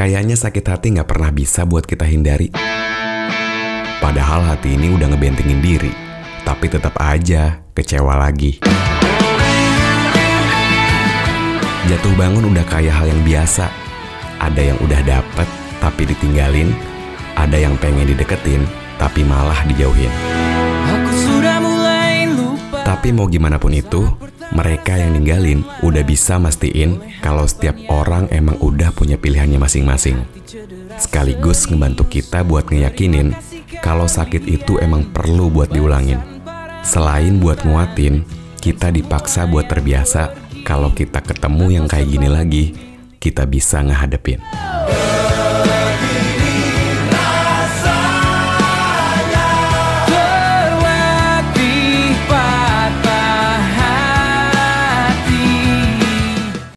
Kayaknya sakit hati nggak pernah bisa buat kita hindari. Padahal hati ini udah ngebentengin diri, tapi tetap aja kecewa lagi. Jatuh bangun udah kayak hal yang biasa. Ada yang udah dapet, tapi ditinggalin. Ada yang pengen dideketin, tapi malah dijauhin. Aku sudah mulai lupa Tapi mau gimana pun itu, mereka yang ninggalin udah bisa mastiin kalau setiap orang emang udah punya pilihannya masing-masing. Sekaligus ngebantu kita buat ngeyakinin kalau sakit itu emang perlu buat diulangin. Selain buat nguatin, kita dipaksa buat terbiasa kalau kita ketemu yang kayak gini lagi, kita bisa ngehadepin.